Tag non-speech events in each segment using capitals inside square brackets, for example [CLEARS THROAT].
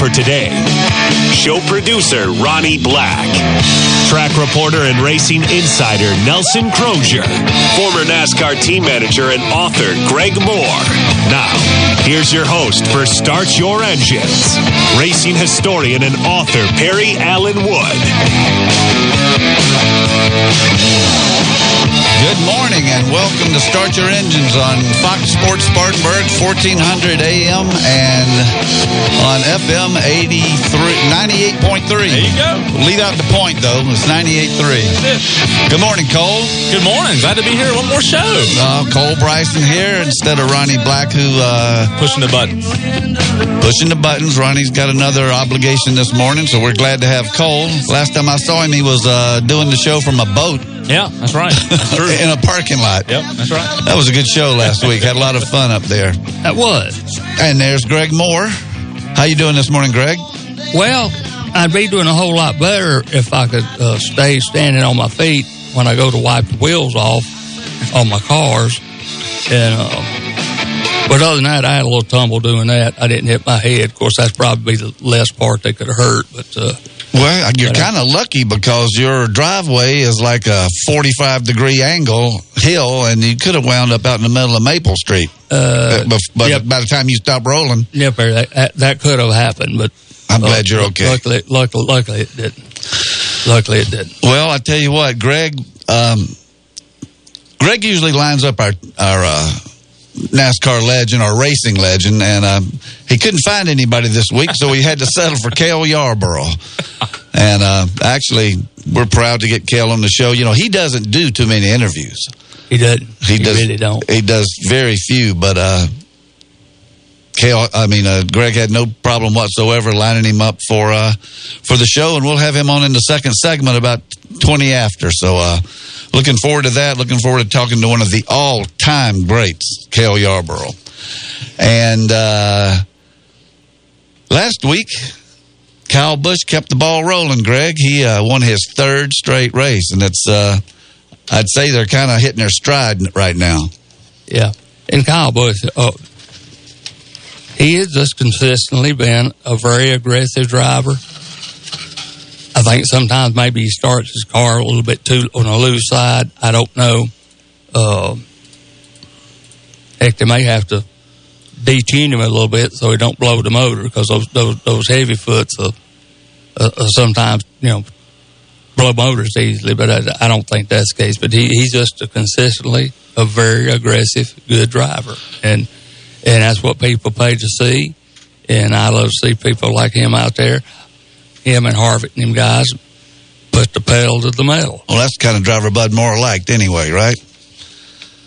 for today. Show producer Ronnie Black. Track reporter and racing insider Nelson Crozier. Former NASCAR team manager and author Greg Moore. Now, here's your host for Start Your Engines, racing historian and author Perry Allen Wood. Good morning and welcome to Start Your Engines on Fox Sports Spartanburg, 1400 AM and on FM 83, 98.3. There you go. Leave out the point though, it's 98.3. Good morning, Cole. Good morning. Glad to be here. One more show. Uh, Cole Bryson here instead of Ronnie Black, who uh, Pushing the button. pushing the buttons. Ronnie's got another obligation this morning, so we're glad to have Cole. Last time I saw him, he was uh, doing the show from a boat Yeah, that's right. [LAUGHS] That's true. in a parking lot. yep, that's right. That was a good show last week. Had a lot of fun up there. That was. And there's Greg Moore. How you doing this morning, Greg? Well, I'd be doing a whole lot better if I could uh, stay standing on my feet when I go to wipe the wheels off on my cars. And, uh, but other than that, I had a little tumble doing that. I didn't hit my head. Of course, that's probably the less part that could have hurt. But uh, Well, you're kind of lucky because your driveway is like a 45 degree angle hill, and you could have wound up out in the middle of Maple Street. uh, but but yep. by the time you stop rolling, yep, that, that, could have happened. But I'm uh, glad you're okay. Luckily, luckily, luckily it didn't. Luckily, it didn't. Well, I tell you what, Greg. Um, Greg usually lines up our our uh, NASCAR legend, our racing legend, and um, he couldn't find anybody this week, so he had to settle for Cale Yarborough. And uh, actually, we're proud to get Cale on the show. You know, he doesn't do too many interviews. He doesn't. He, does, really don't. He does very few, but uh, I mean, uh, Greg had no problem whatsoever lining him up for uh, for the show, and we'll have him on in the second segment about twenty after. So, uh, looking forward to that. Looking forward to talking to one of the all time greats, Cale Yarborough. And uh, last week, Kyle Busch kept the ball rolling. Greg, he uh, won his third straight race, and it's. Uh, I'd say they're kind of hitting their stride right now. Yeah. And Kyle Busch, uh, he has just consistently been a very aggressive driver. I think sometimes maybe he starts his car a little bit too on a loose side. I don't know. Uh, heck, they may have to detune him a little bit so he don't blow the motor because those those, those heavy foots uh, uh, sometimes you know blow motors easily. But I, I don't think that's the case. But he, he's just a consistently a very aggressive, good driver, and and that's what people pay to see. And I love to see people like him out there. Him and Harvick and them guys put the pedal to the metal. Well, that's the kind of driver Bud Moore liked anyway, right?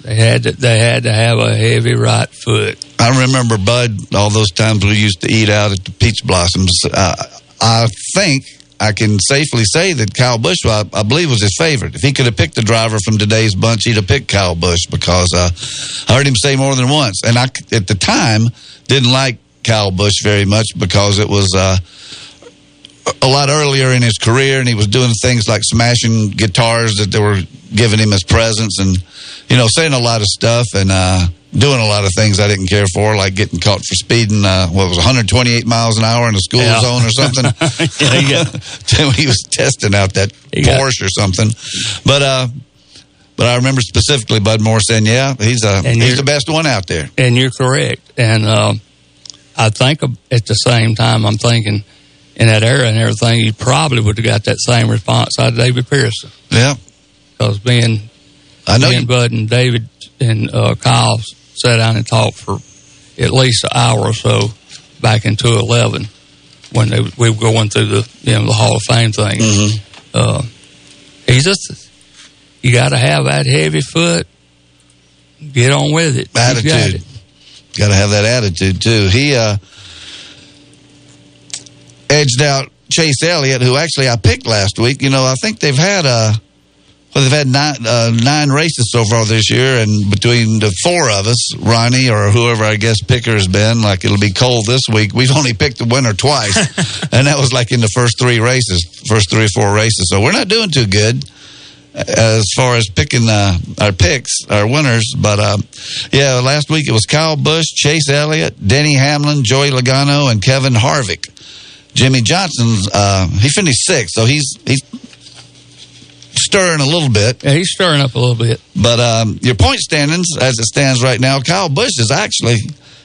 They had to, they had to have a heavy right foot. I remember Bud all those times we used to eat out at the Peach Blossoms. Uh, I think I can safely say that Kyle Busch, I, I believe, was his favorite. If he could have picked the driver from today's bunch, he'd have picked Kyle Busch because uh, I heard him say more than once. And I, at the time, didn't like Kyle Busch very much because it was uh, a lot earlier in his career, and he was doing things like smashing guitars that they were giving him as presents, and you know, saying a lot of stuff and uh, doing a lot of things I didn't care for, like getting caught for speeding. Uh, what was it, 128 miles an hour in a school Yeah. zone or something? [LAUGHS] Yeah, [LAUGHS] he was testing out that got- Porsche or something, but. uh but I remember specifically Bud Moore saying, "Yeah, he's uh, And he's the best one out there." And you're correct. And um, I think at the same time, I'm thinking in that era and everything, you probably would have got that same response out of David Pearson. Yeah, Because being, I know. me You, Bud and David and uh, Kyle sat down and talked for at least an hour or so back in 2011 when they, we were going through the you know the Hall of Fame thing. Mhm. Uh, he's just you got to have that heavy foot. Get on with it. Attitude. it. Got to have that attitude too. He uh, edged out Chase Elliott, who actually I picked last week. You know, I think they've had uh, well, they've had nine uh, nine races so far this year, and between the four of us, Ronnie or whoever I guess picker has been, like it'll be cold this week. We've only picked the winner twice, [LAUGHS] and that was like in the first three races, first three or four races. So we're not doing too good as far as picking uh, our picks, our winners. But uh, yeah, last week it was Kyle Busch, Chase Elliott, Denny Hamlin, Joey Logano, and Kevin Harvick. Jimmie Johnson's uh, he finished sixth, so he's he's stirring a little bit. Yeah, he's stirring up a little bit. But um, your point standings, as it stands right now, Kyle Busch is actually,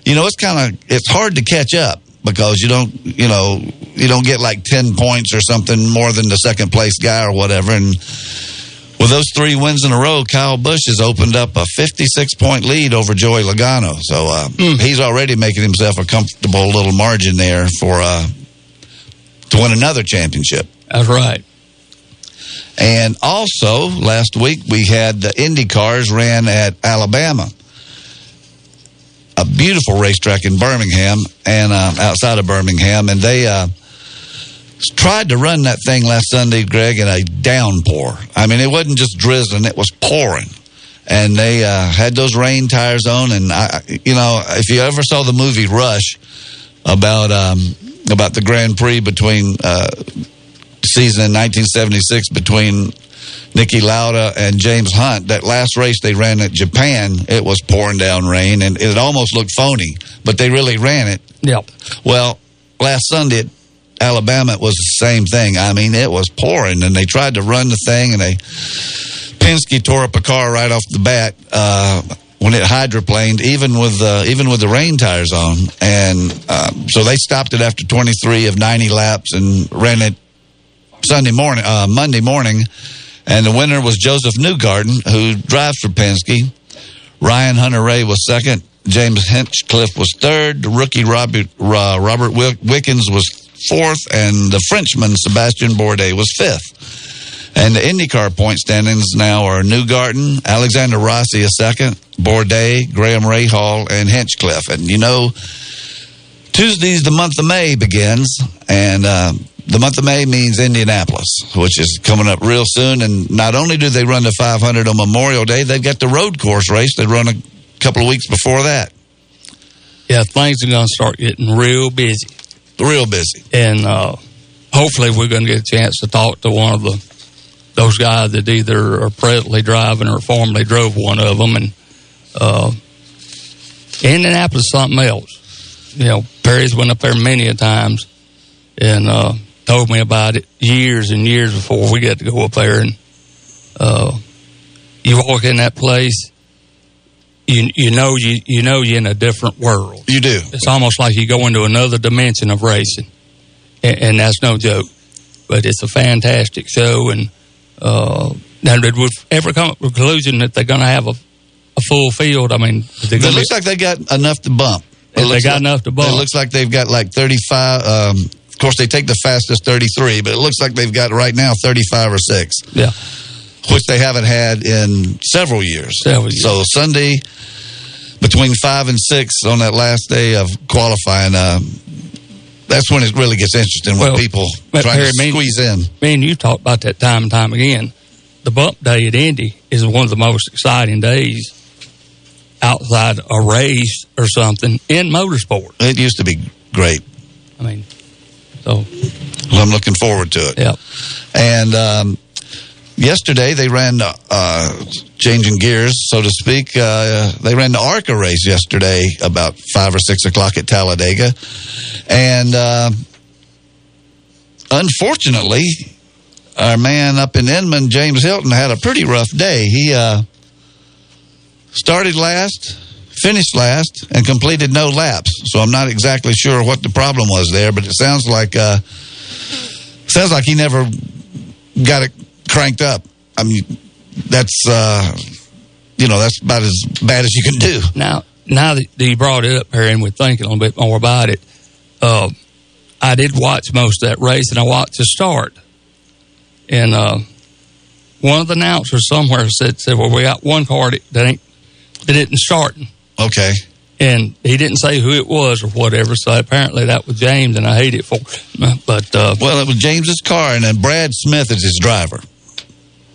you know, it's kind of it's hard to catch up because you don't, you know, you don't get like ten points or something more than the second place guy or whatever. And with those three wins in a row, Kyle Busch has opened up a 56 point lead over Joey Logano. So uh, he's already making himself a comfortable little margin there for uh, to win another championship. That's right. And also, last week we had the Indy cars ran at Alabama, a beautiful racetrack in Birmingham and uh, outside of Birmingham, and they uh, tried to run that thing last Sunday, Greg, in a downpour. I mean, it wasn't just drizzling; it was pouring. And they uh, had those rain tires on, and I, you know, if you ever saw the movie Rush about um, about the Grand Prix between uh, season in 1976 between Niki Lauda and James Hunt. That last race they ran at Japan, it was pouring down rain and it almost looked phony, but they really ran it. Yep. Well, last Sunday at Alabama, it was the same thing. I mean, it was pouring and they tried to run the thing and they, Penske tore up a car right off the bat. Uh, when it hydroplaned, even with uh, even with the rain tires on, and um, so they stopped it after 23 of 90 laps and ran it Sunday morning, uh, Monday morning, and the winner was Josef Newgarden, who drives for Penske. Ryan Hunter-Reay was second. James Hinchcliffe was third. The rookie Robert, uh, Robert Wickens was fourth, and the Frenchman Sébastien Bourdais was fifth. And the IndyCar point standings now are Newgarden, Alexander Rossi a second, Bourdais, Graham Rahal, and Hinchcliffe. And you know, Tuesday's the month of May begins, and uh, the month of May means Indianapolis, which is coming up real soon. And not only do they run the 500 on Memorial Day, they've got the road course race they run a couple of weeks before that. Yeah, things are going to start getting real busy. Real busy. And uh, hopefully we're going to get a chance to talk to one of the those guys that either are presently driving or formerly drove one of them. And uh, Indianapolis is something else. You know, Perry's went up there many a times and uh, told me about it years and years before we got to go up there. And uh, you walk in that place, you you know you you know you're in a different world. You do. It's almost like you go into another dimension of racing, and, and that's no joke. But it's a fantastic show, and uh, now did we ever come to conclusion that they're going to have a, a full field? I mean, it looks be, like they got enough to bump. It they got like, enough to bump. It looks like they've got like 35. Um, of course, they take the fastest 33, but it looks like they've got right now 35 or 6. Yeah. Which they haven't had in several years. Several years. So Sunday, between 5 and 6 on that last day of qualifying, uh, that's when it really gets interesting when Well, people try to Perry, me- squeeze in. Me and you talked about that time and time again. The bump day at Indy is one of the most exciting days outside a race or something in motorsport. It used to be great. I mean, so Well, I'm looking forward to it. And um, yesterday they ran, uh, changing gears, so to speak, uh, they ran the ARCA race yesterday about 5 or 6 o'clock at Talladega. And uh, unfortunately, our man up in Inman, James Hylton, had a pretty rough day. He uh, started last, finished last, and completed no laps. So I'm not exactly sure what the problem was there, but it sounds like uh, sounds like he never got it cranked up. I mean, that's uh, you know that's about as bad as you can do. Now, now that you brought it up, here and we're thinking a little bit more about it, uh, I did watch most of that race, and I watched the start. And uh, one of the announcers somewhere said, said "Well, we got one car that, didn't start," Okay, and he didn't say who it was or whatever. So apparently that was James, and I hate it for. him. But uh, well, it was James's car, and then Brad Smith is his driver.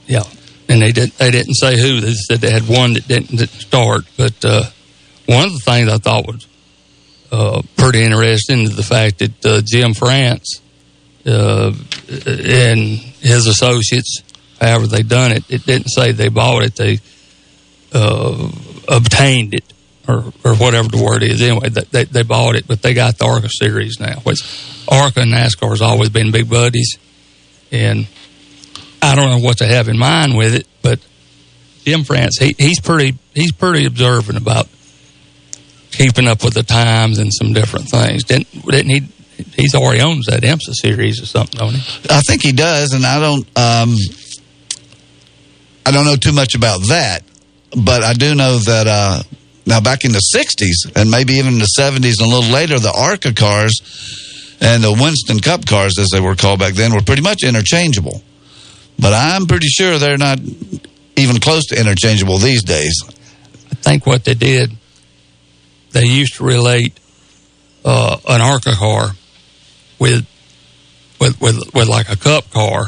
Yeah, and they didn't They didn't say who. They said they had one that didn't, didn't start. But uh, one of the things I thought was uh, pretty interesting is the fact that uh, Jim France uh, and his associates, however they done it, it didn't say they bought it. They uh, obtained it or, or whatever the word is. Anyway, they, they, bought it, but they got the ARCA series now, which ARCA and NASCAR has always been big buddies. And I don't know what they have in mind with it, but Jim France, he, he's pretty, he's pretty observant about keeping up with the times and some different things. Didn't, didn't he? He's already owns that IMSA series or something, don't he? I think he does, and I don't. Um, I don't know too much about that, but I do know that uh, now back in the '60s and maybe even the '70s and a little later, the ARCA cars and the Winston Cup cars, as they were called back then, were pretty much interchangeable. But I'm pretty sure they're not even close to interchangeable these days. I think what they did, they used to relate uh, an ARCA car with with with with like a Cup car,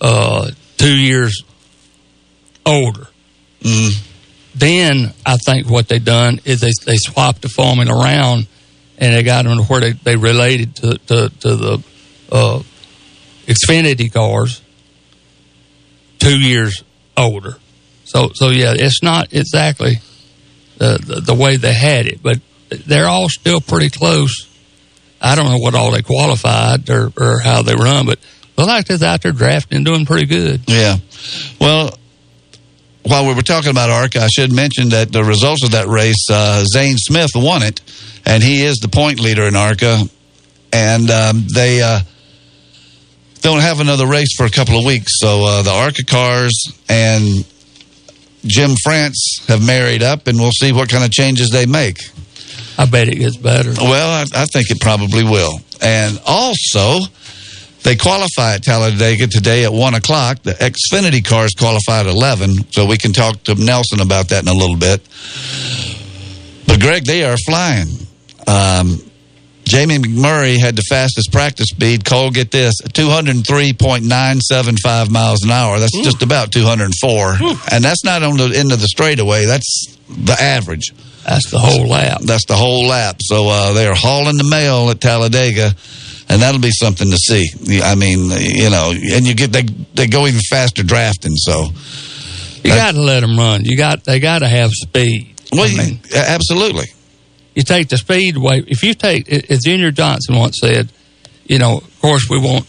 uh, two years older. Mm. Then I think what they done is they they swapped the formula around, and they got them to where they, they related to to, to the uh, Xfinity cars two years older. So so yeah, it's not exactly the, the the way they had it, but they're all still pretty close. I don't know what all they qualified or, or how they run, but look like they're out there drafting and doing pretty good. Yeah. Well, while we were talking about ARCA, I should mention that the results of that race, uh, Zane Smith won it, and he is the point leader in ARCA. And um, they uh, don't have another race for a couple of weeks. So uh, the ARCA cars and Jim France have married up, and we'll see what kind of changes they make. I bet it gets better. Well, I, I think it probably will. And also, they qualify at Talladega today at 1 o'clock. The Xfinity cars qualify at 11, so we can talk to Nelson about that in a little bit. But, Greg, they are flying. Um, Jamie McMurray had the fastest practice speed. Cole, get this 203.975 miles an hour. That's just about 204. And that's not on the end of the straightaway, that's the average. That's the whole lap. That's the whole lap. So uh, they are hauling the mail at Talladega, and that'll be something to see. I mean, you know, and you get they they go even faster drafting. So You got to let them run. You got they got to have speed. well, I mean, absolutely. you take the speed away. If you take, as Junior Johnson once said, you know, of course we want,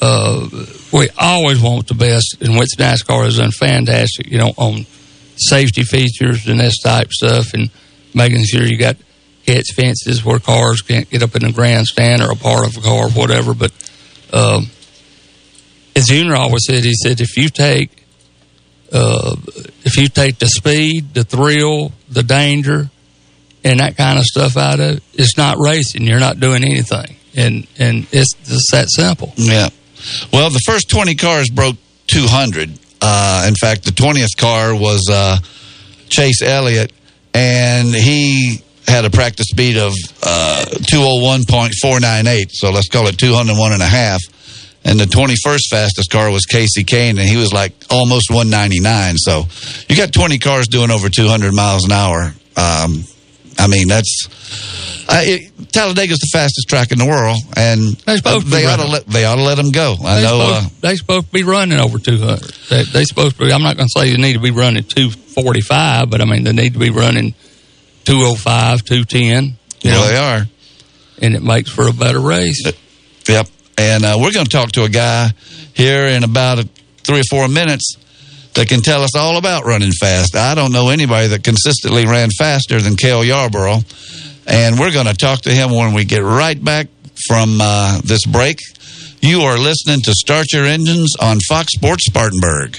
uh, we always want the best, and which NASCAR has done fantastic, you know, on safety features and this type stuff, and making sure you got catch fences where cars can't get up in the grandstand or a part of a car, or whatever. But um, as Junior always said, he said if you take uh, if you take the speed, the thrill, the danger, and that kind of stuff out of it, it's not racing. You're not doing anything, and and it's just that simple. Yeah. Well, the first 20 cars broke 200. Uh, in fact, the 20th car was uh, Chase Elliott, and he had a practice speed of uh, 201.498. So let's call it 201 and a half. And the 21st fastest car was Kasey Kahne, and he was like almost 199. So you got 20 cars doing over 200 miles an hour. Um, I mean, that's uh, it, Talladega's the fastest track in the world, and to be they ought to let they ought to let them go. I They know. Uh, supposed, they supposed to be running over 200. They, they supposed to be. I'm not going to say they need to be running 245, but I mean they need to be running 205, 210. You well, know, they are. and it makes for a better race. Yep. And uh, we're going to talk to a guy here in about a, three or four minutes that can tell us all about running fast. I don't know anybody that consistently ran faster than Cale Yarborough. And we're going to talk to him when we get right back from uh, this break. You are listening to Start Your Engines on Fox Sports Spartanburg.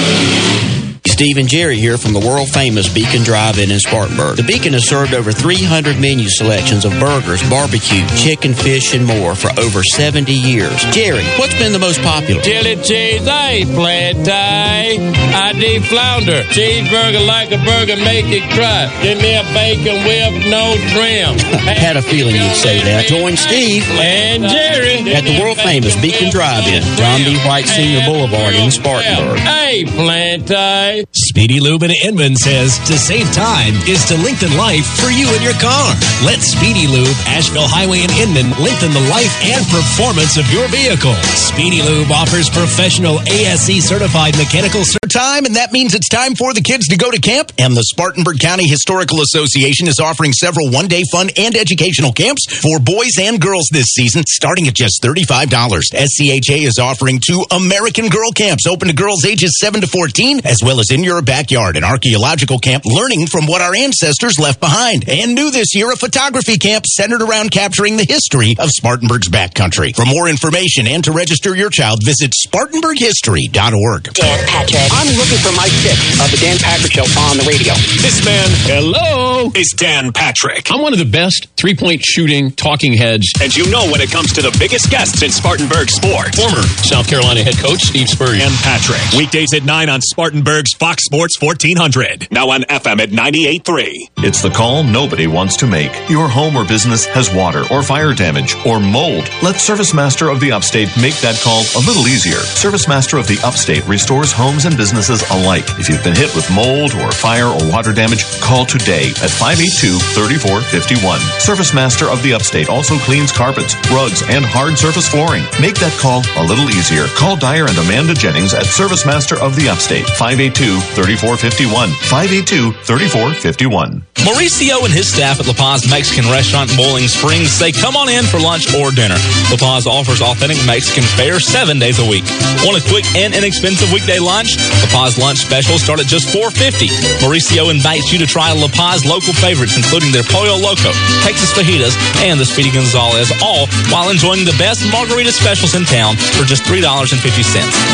Steve and Jerry here from the world famous Beacon Drive-In in Spartanburg. The Beacon has served over 300 menu selections of burgers, barbecue, chicken, fish, and more for over 70 years. Jerry, what's been the most popular? Chili cheese, I flat tie. I do flounder. Cheeseburger like a burger, make it cry. Give me a bacon whip, no trim. [LAUGHS] Had a feeling you'd say that. Join Steve And Jerry. at the world famous Beacon Drive-In, John D. White Senior Boulevard in Spartanburg. Hey, plant tie. Speedy Lube in Inman says to save time is to lengthen life for you and your car. Let Speedy Lube, Asheville Highway in Inman, lengthen the life and performance of your vehicle. Speedy Lube offers professional ASE certified mechanical ser- time, and that means it's time for the kids to go to camp. And the Spartanburg County Historical Association is offering several one day fun and educational camps for boys and girls this season, starting at just $35. SCHA is offering two American Girl camps open to girls ages 7 to 14, as well as in your backyard, an archaeological camp learning from what our ancestors left behind. And new this year, a photography camp centered around capturing the history of Spartanburg's backcountry. For more information and to register your child, visit SpartanburgHistory.org. Dan Patrick. I'm looking for my fix of the Dan Patrick Show on the radio. This man Hello. Is Dan Patrick. I'm one of the best three point shooting talking heads. And you know when it comes to the biggest guests in Spartanburg sports. Former South Carolina head coach Steve Spurrier. Dan Patrick. Weekdays at 9 on Spartanburg's Fox Sports 1400. Now on FM at 98.3. It's the call nobody wants to make. Your home or business has water or fire damage or mold. Let Service Master of the Upstate make that call a little easier. Service Master of the Upstate restores homes and businesses alike. If you've been hit with mold or fire or water damage, call today at 582-3451. Service Master of the Upstate also cleans carpets, rugs, and hard surface flooring. Make that call a little easier. Call Dyer and Amanda Jennings at Service Master of the Upstate, 582-3451. 582-3451. Mauricio and his staff at La Paz Mexican Restaurant in Boiling Springs say come on in for lunch or dinner. La Paz offers authentic Mexican fare seven days a week. Want a quick and inexpensive weekday lunch? La Paz lunch specials start at just $4.50. Mauricio invites you to try La Paz local favorites, including their Pollo Loco, Texas Fajitas, and the Speedy Gonzalez, all while enjoying the best margarita specials in town for just $3.50.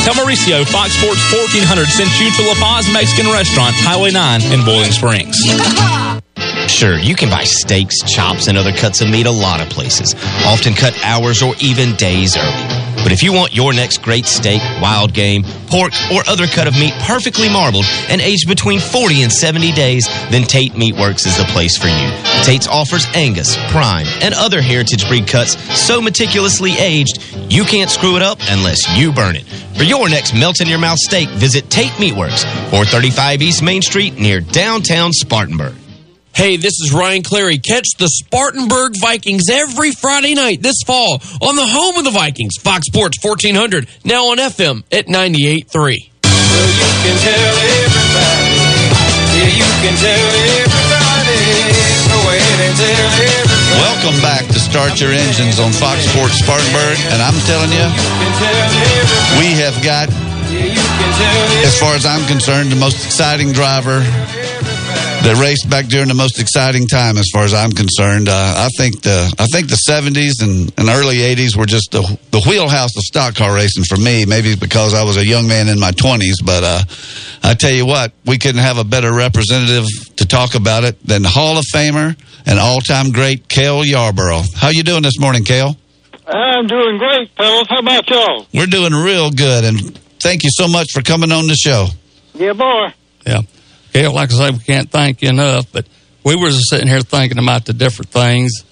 Tell Mauricio Fox Sports 1400 sent you to La Paz Mexican Restaurant, Highway 9 in Boiling Springs. [LAUGHS] Sure, you can buy steaks, chops, and other cuts of meat a lot of places, often cut hours or even days early. But if you want your next great steak, wild game, pork, or other cut of meat perfectly marbled and aged between 40 and 70 days, then Tate Meatworks is the place for you. Tate's offers Angus, Prime, and other heritage breed cuts so meticulously aged, you can't screw it up unless you burn it. For your next melt in your mouth steak, visit Tate Meatworks, 435 East Main Street near downtown Spartanburg. Hey, this is Ryan Clary. Catch the Spartanburg Vikings every Friday night this fall on the home of the Vikings, Fox Sports 1400, now on FM at 98.3. Well, you can tell everybody. Yeah, you can tell everybody. Go ahead and tell everybody. Welcome back to Start Your Engines on Fox Sports Spartanburg. And I'm telling you, we have got, as far as I'm concerned, the most exciting driver that raced back during the most exciting time, as far as I'm concerned. Uh, I think the I think the 70s and, and early 80s were just the, the wheelhouse of stock car racing for me. Maybe because I was a young man in my 20s, but uh, I tell you what, we couldn't have a better representative to talk about it than Hall of Famer and all-time great Cale Yarborough. How you doing this morning, Cale? I'm doing great, fellas. How about y'all? We're doing real good, and thank you so much for coming on the show. Yeah, boy. Yeah. Cale, like I say, we can't thank you enough, but we were just sitting here thinking about the different things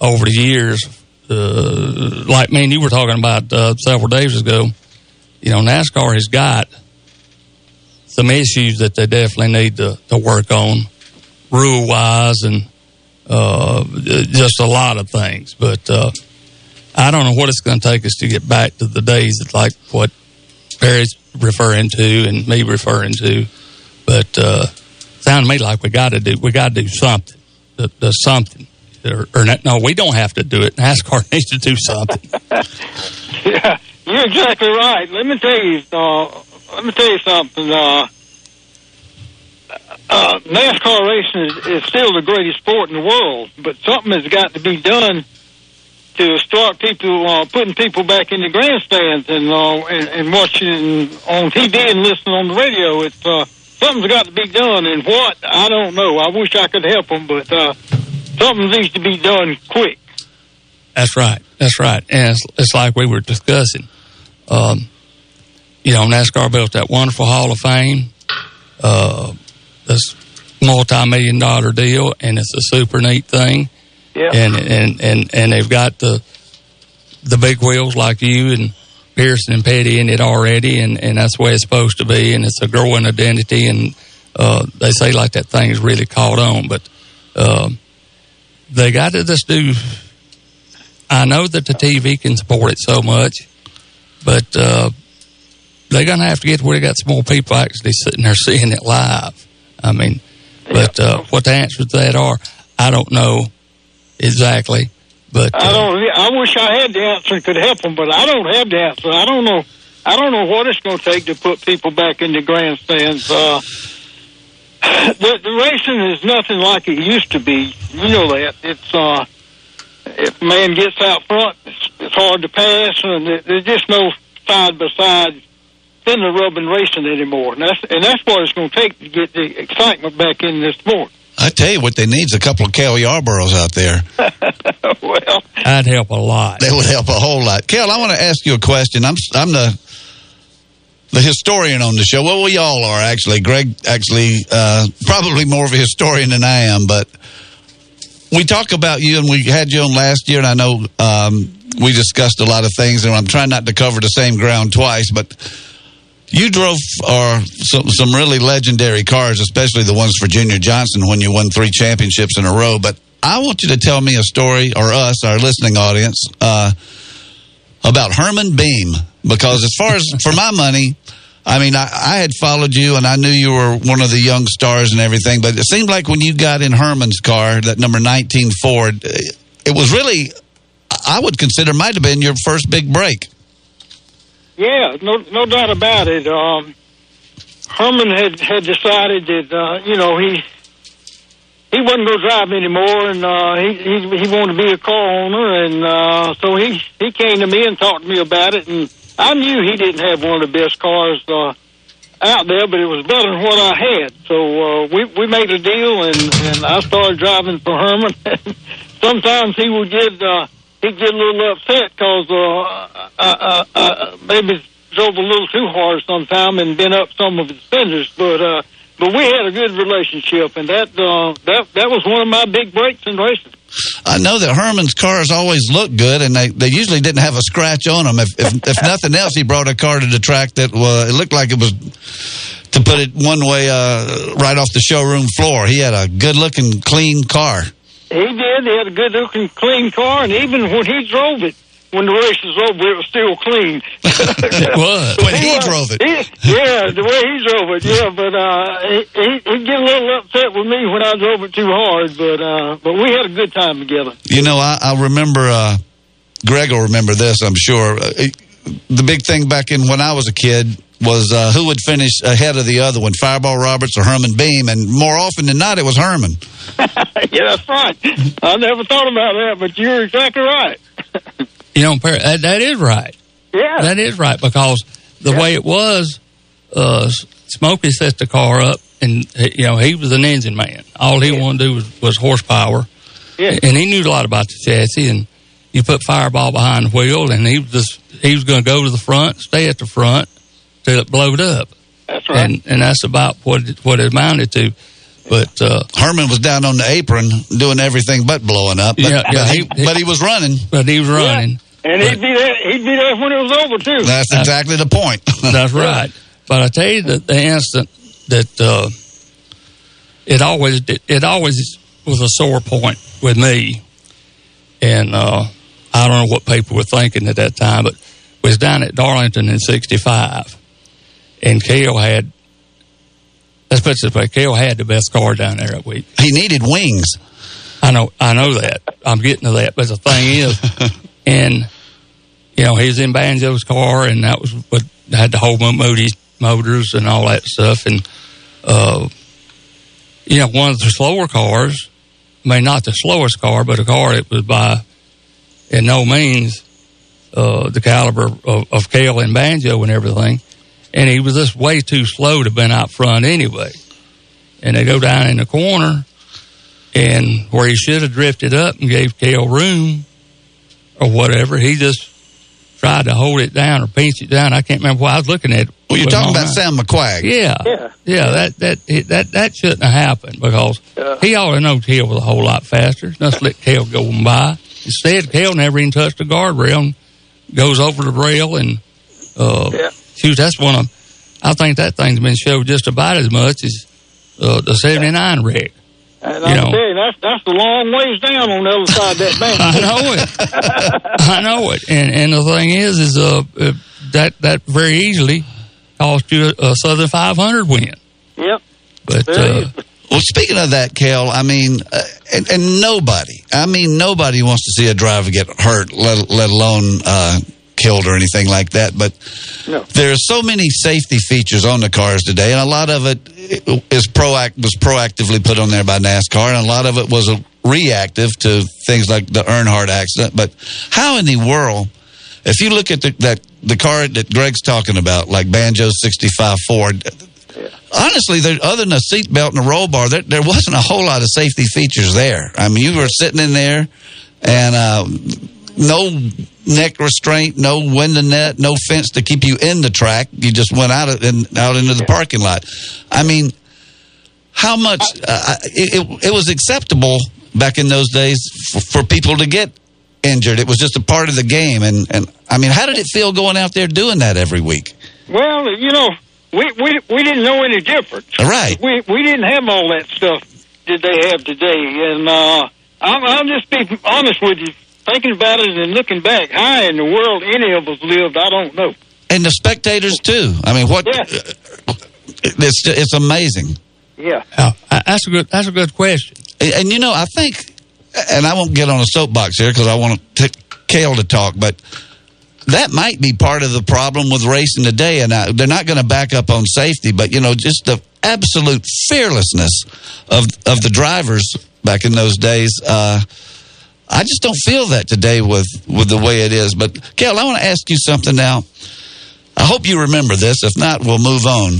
over the years. Uh, like me and you were talking about uh, several days ago. You know, NASCAR has got some issues that they definitely need to, to work on, rule wise, and uh, just a lot of things. But uh, I don't know what it's going to take us to get back to the days that, like what Perry's referring to and me referring to. But uh, sound to me like we got to do we got to do something. There's something, or, or not, no, we don't have to do it. NASCAR [LAUGHS] needs to do something. [LAUGHS] yeah, you're exactly right. Let me tell you. Uh, let me tell you something. Uh, uh, NASCAR racing is, is still the greatest sport in the world, but something has got to be done to start people uh, putting people back in the grandstands and uh, and, and watching on TV and listening on the radio. It's uh, something's got to be done, and what I don't know. I wish I could help them, but uh, something needs to be done quick. That's right. That's right. And it's, it's like we were discussing. Um, you know, NASCAR built that wonderful Hall of Fame, uh, this multi-million dollar deal, and it's a super neat thing. Yeah. And, and, and, and they've got the, the big wheels like you and Pearson and Petty in it already, and, and that's the way it's supposed to be, and it's a growing identity, and uh, they say like that thing is really caught on, but um, they got to just do. I know that the TV can support it so much, but uh, they're to have to get where they got some more people actually sitting there [LAUGHS] seeing it live. I mean, but uh, what the answers to that are, I don't know exactly. But I uh, don't. I wish I had the answer and could help them, but I don't have the answer. I don't know. I don't know what it's going to take to put people back in the grandstands. Uh, [SIGHS] the, the racing is nothing like it used to be. You know that. It's uh, if a man gets out front, it's, it's hard to pass, and there's just no side by side fender rubbing racing anymore. And that's and that's what it's going to take to get the excitement back in this sport. I tell you what they need is a couple of Cal Yarboroughs out there. [LAUGHS] well, that'd help a lot. That would help a whole lot. Kel, I want to ask you a question. I'm I'm the the historian on the show. Well, we all are actually. Greg actually uh, probably more of a historian than I am, but we talk about you, and we had you on last year, and I know um, we discussed a lot of things, and I'm trying not to cover the same ground twice, but. You drove uh, some, some really legendary cars, especially the ones for Junior Johnson when you won three championships in a row. But I want you to tell me a story, or us, our listening audience, uh, about Herman Beam. Because as far as [LAUGHS] for my money, I mean, I, I had followed you and I knew you were one of the young stars and everything, but it seemed like when you got in Herman's car, that number 19 Ford, it was really, I would consider might have been your first big break. Yeah, no, no doubt about it. Um, Herman had had decided that uh, you know he he wasn't going to drive anymore, and uh, he, he he wanted to be a car owner, and uh, so he he came to me and talked to me about it, and I knew he didn't have one of the best cars uh, out there, but it was better than what I had. So uh, we we made a deal, and and I started driving for Herman. [LAUGHS] Sometimes he would get. Uh, he'd get a little upset because uh, I, I, I maybe drove a little too hard sometime and bent up some of his fenders. But uh, but we had a good relationship, and that uh, that that was one of my big breaks in racing. I know that Herman's cars always look good, and they, they usually didn't have a scratch on them. If, if, if [LAUGHS] nothing else, he brought a car to the track that it looked like it was, to put it one way, uh, right off the showroom floor. He had a good looking, clean car. He did. He had a good looking, clean car, and even when he drove it, when the race was over, it was still clean. [LAUGHS] [LAUGHS] it was when he drove it. He, yeah, the way he drove it. Yeah, but uh, he, he he'd get a little upset with me when I drove it too hard. But uh, but we had a good time together. You know, I, I remember, uh, Greg will remember this, I'm sure. Uh, the big thing back in when I was a kid was uh, who would finish ahead of the other one, Fireball Roberts or Herman Beam, and more often than not, it was Herman. [LAUGHS] yeah, that's right. I never thought about that, but you're exactly right. [LAUGHS] You know, that, that is right. Yeah. That is right because the way it was, uh, Smokey set the car up and, you know, he was an engine man. All he wanted to do was, was horsepower. Yeah. And he knew a lot about the chassis and you put Fireball behind the wheel and he was just, he was going to go to the front, stay at the front till it blowed up. That's right. And, and that's about what it, what it amounted to. But, uh, Herman was down on the apron doing everything but blowing up. But, Yeah, yeah, but, he, he- but he was running. but he was running. And he'd be there. He'd be there when it was over too. That's exactly the point. [LAUGHS] That's right. But I tell you that the instant that uh, it always it, it always was a sore point with me, and uh, I don't know what people were thinking at that time, but was down at Darlington in '65, and Cale had. Let's put this way: Cale had the best car down there that week. He needed wings. I know, I know that. I'm getting to that, but the thing is, [LAUGHS] and you know, he was in Banjo's car, and that was what had the whole Moody motors and all that stuff, and uh, you know, one of the slower cars. I mean, not the slowest car, but a car that was by, in no means, uh, the caliber of, of Cale and Banjo and everything. And he was just way too slow to have been out front anyway. And they go down in the corner, and where he should have drifted up and gave Cale room or whatever, he just tried to hold it down or pinch it down. I can't remember what I was looking at. Well, you're talking about eye. Sam McQuagg. Yeah, Yeah. yeah. That that that that shouldn't have happened because he ought to know Cale was a whole lot faster. Just let Cale go on by. Instead, Cale never even touched the guardrail and goes over the rail and uh, Yeah. Shoot. That's one of. I think that thing's been showed just about as much as uh, the '79 wreck. And You I'm know. telling you, that's that's a long ways down on the other side of that bank. [LAUGHS] I know it. I know it. And and the thing is, is uh, uh that that very easily cost you a, a Southern 500 win. Yep. But uh, Well, speaking of that, Kel, I mean, uh, and, and nobody, I mean, nobody wants to see a driver get hurt, let, let alone uh, killed or anything like that. But No. there are so many safety features on the cars today, and a lot of it is proact was proactively put on there by NASCAR, and a lot of it was reactive to things like the Earnhardt accident. But how in the world, if you look at the, that the car that Greg's talking about, like Banjo '65 Ford, honestly, there, other than a seatbelt and a roll bar, there, there wasn't a whole lot of safety features there. I mean, you were sitting in there, and uh, no neck restraint, no window net, no fence to keep you in the track. You just went out of, in, out into the parking lot. I mean, how much uh, it, it, it was acceptable back in those days for, for people to get injured. It was just a part of the game, and and I mean, how did it feel going out there doing that every week? Well, you know, we we we didn't know any difference. Right. We we didn't have all that stuff that they have today, and uh, I'm I'll just be honest with you. Thinking about it and looking back, how in the world any of us lived, I don't know. And the spectators too. I mean, what? Yeah. It's it's amazing. Yeah. uh, that's a good that's a good question. And, and you know, I think, and I won't get on a soapbox here because I want to Cale to talk, but that might be part of the problem with racing today. And I, they're not going to back up on safety, but you know, just the absolute fearlessness of of the drivers back in those days. Uh, I just don't feel that today with with the way it is. But Kel, I want to ask you something now. I hope you remember this. If not, we'll move on.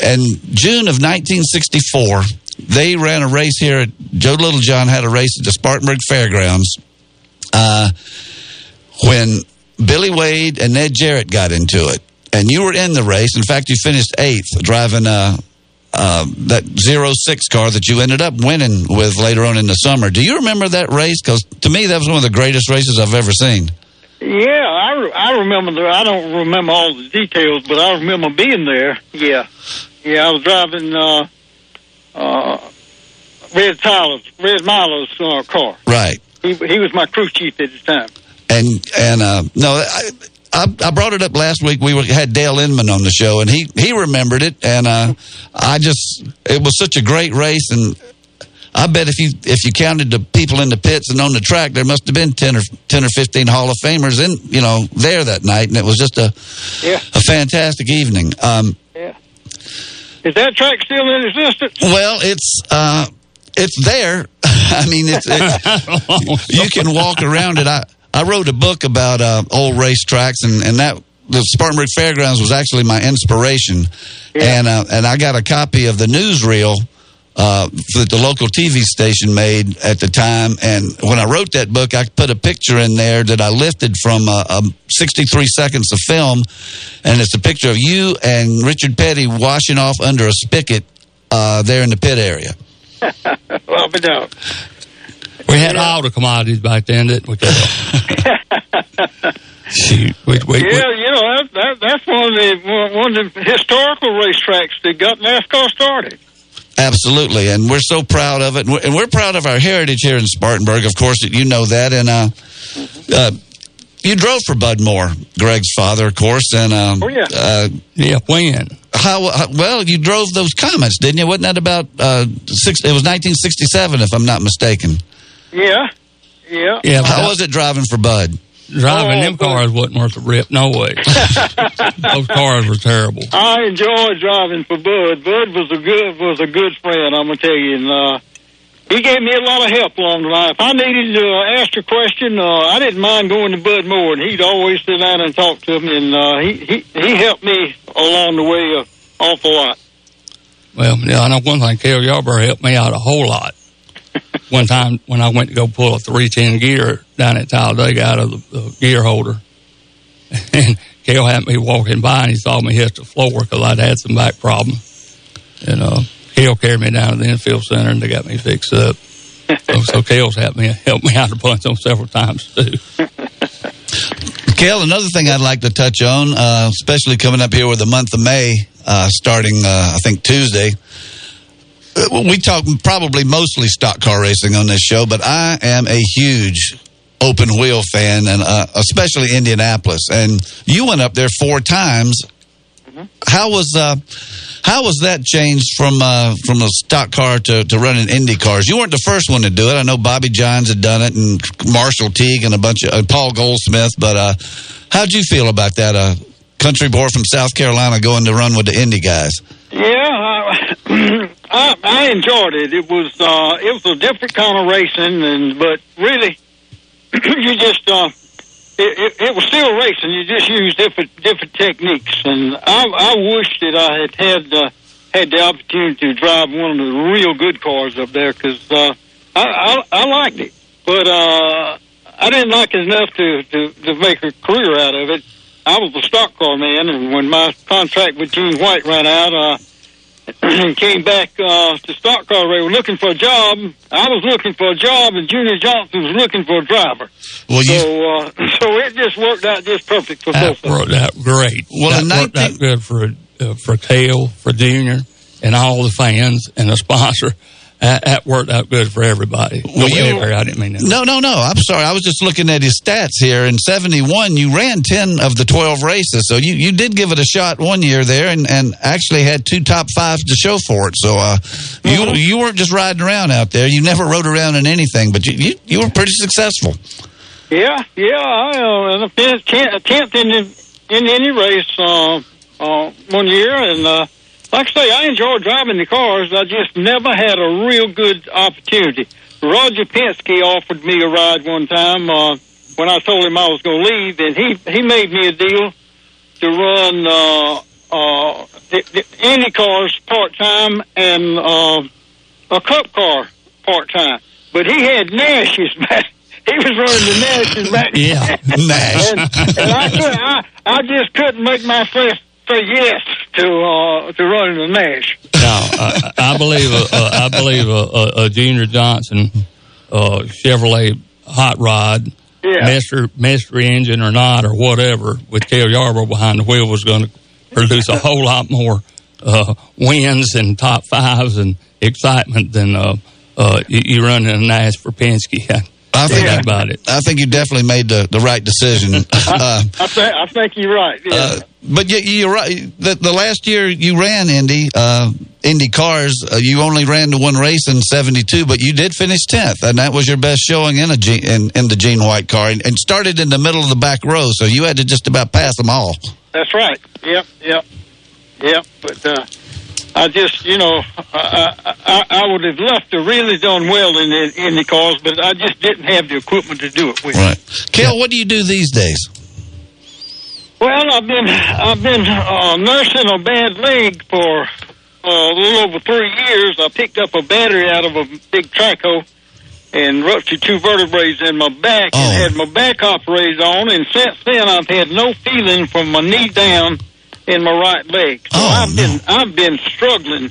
In June of 1964, they ran a race here. At, Joe Littlejohn had a race at the Spartanburg Fairgrounds. Uh, when Billy Wade and Ned Jarrett got into it, and you were in the race. In fact, you finished eighth, driving uh, uh, that zero six car that you ended up winning with later on in the summer. Do you remember that race? Because to me, that was one of the greatest races I've ever seen. Yeah, I, re- I remember. The, I don't remember all the details, but I remember being there. Yeah, yeah. I was driving uh, uh, Red Tyler's, Red Milo's uh, car. Right. He, he was my crew chief at the time. And and uh, no, I, I I brought it up last week. We had Dale Inman on the show, and he he remembered it. And uh, I just it was such a great race, and I bet if you if you counted the people in the pits and on the track, there must have been ten or ten or fifteen Hall of Famers in you know there that night, and it was just a Yeah. a fantastic evening. Um, Yeah. Is that track still in existence? well, it's uh, it's there. [LAUGHS] I mean, it's it, [LAUGHS] you can walk around it. I I wrote a book about uh, old racetracks, and and that the Spartanburg Fairgrounds was actually my inspiration, and uh, and I got a copy of the newsreel. Uh, that the local TV station made at the time, and when I wrote that book, I put a picture in there that I lifted from uh, um, 63 seconds of film, and it's a picture of you and Richard Petty washing off under a spigot uh, there in the pit area. [LAUGHS] well, but no. We had all the commodities back then, didn't we? Kel? [LAUGHS] Shoot, we, we, we- yeah, you know that, that that's one of the one one of the historical racetracks that got NASCAR started. Absolutely, and we're so proud of it, and we're, and we're proud of our heritage here in Spartanburg. Of course, you know that, and uh, uh, you drove for Bud Moore, Greg's father, of course, and um, Oh, yeah. uh, yeah, when? how, how well you drove those Comets, didn't you? Wasn't that about uh, six? It was 1967, if I'm not mistaken. Yeah, yeah. Yeah, How was it driving for Bud? driving Oh, them but- cars wasn't worth a rip. No way. [LAUGHS] Those cars were terrible. I enjoyed driving for Bud. Bud was a good was a good friend. I'm gonna tell you, and uh, he gave me a lot of help along the line. If I needed to uh, ask a question, uh, I didn't mind going to Bud Moore, and he'd always sit down and talk to me, and uh, he he he helped me along the way an awful lot. Well, yeah, I know one thing. Kel Yarborough helped me out a whole lot. One time when I went to go pull a 310 gear down at Talladega out of the, the gear holder, [LAUGHS] and Kel had me walking by and he saw me hit the floor because I'd had some back problem. And uh, carried me down to the infield center and they got me fixed up. so, so Kel's helped me helped me out a bunch on several times too. Kel, another thing I'd like to touch on, uh, especially coming up here with the month of May uh, starting, uh, I think, Tuesday. We talk probably mostly stock car racing on this show, but I am a huge open wheel fan, and uh, especially Indianapolis. And you went up there four times. How was uh, how was that changed from uh, from a stock car to, to running Indy cars? You weren't the first one to do it. I know Bobby Johns had done it, and Marshall Teague, and a bunch of uh, Paul Goldsmith. But uh, how'd you feel about that? Uh, country boy from South Carolina going to run with the Indy guys. Yeah, [CLEARS THROAT] I, I, enjoyed it. It was uh, it was a different kind of racing, and but really, [CLEARS THROAT] you just uh, it, it, it was still racing. You just used different different techniques, and I, I wish that I had had uh, had the opportunity to drive one of the real good cars up there because uh, I, I I liked it, but uh, I didn't like it enough to, to to make a career out of it. I was a stock car man, and when my contract with Gene White ran out, uh, and [CLEARS THROAT] came back uh, to stock car. They were looking for a job. I was looking for a job, and Junior Johnson was looking for a driver. Well, you, So, uh, [CLEARS THROAT] so it just worked out just perfect for That both of us. worked out great. Well, that in worked out good for uh, for Cale, for Junior, and all the fans and the sponsor. That, that worked out good for everybody. Well, you, I didn't mean that. No, no, no. I'm sorry. I was just looking at his stats here. In 71, you ran 10 of the 12 races. So you, you did give it a shot one year there and, and actually had two top fives to show for it. So uh, you you weren't just riding around out there. You never rode around in anything, but you, you, you were pretty successful. Yeah, yeah. I uh, and finished tenth tenth in the, in any race uh, uh, one year, and uh, like I say, I enjoyed driving the cars. I just never had a real good opportunity. Roger Penske offered me a ride one time uh, when I told him I was going to leave, and he he made me a deal to run uh, uh, the, the Indy cars part time and uh, a Cup car part time. But he had Nash's back. [LAUGHS] He was running the Nash's back. Yeah, [LAUGHS] Nash. and, and I, could, I I just couldn't make myself say yes to uh, to running the Nash. No, I, I believe uh, uh, I believe uh, uh, uh, Junior Johnson uh, Chevrolet hot rod, Yeah. mystery, mystery engine or not or whatever, with Cale Yarborough behind the wheel was going to produce a whole lot more uh, wins and top fives and excitement than uh, uh, you, you running a Nash for Penske. [LAUGHS] I think Forget about it. I think you definitely made the, the right decision. [LAUGHS] uh, I think I think you're right. Yeah. Uh, but you, you're right. The, the last year you ran Indy, uh, Indy cars, uh, you only ran the one race in '72, but you did finish tenth, and that was your best showing in a in, in the Gene White car, and, and started in the middle of the back row, so you had to just about pass them all. That's right. Yep, yep, yep. But uh, I just, you know, I, I, I I would have loved to really done well in the in the cars, but I just didn't have the equipment to do it with. Right, Cale, what do you do these days? Well, I've been I've been uh, nursing a bad leg for uh, a little over three years. I picked up a battery out of a big traco and ruptured two vertebrae in my back Oh. and had my back operated on. And since then, I've had no feeling from my knee down in my right leg. So Oh, I've been I've been struggling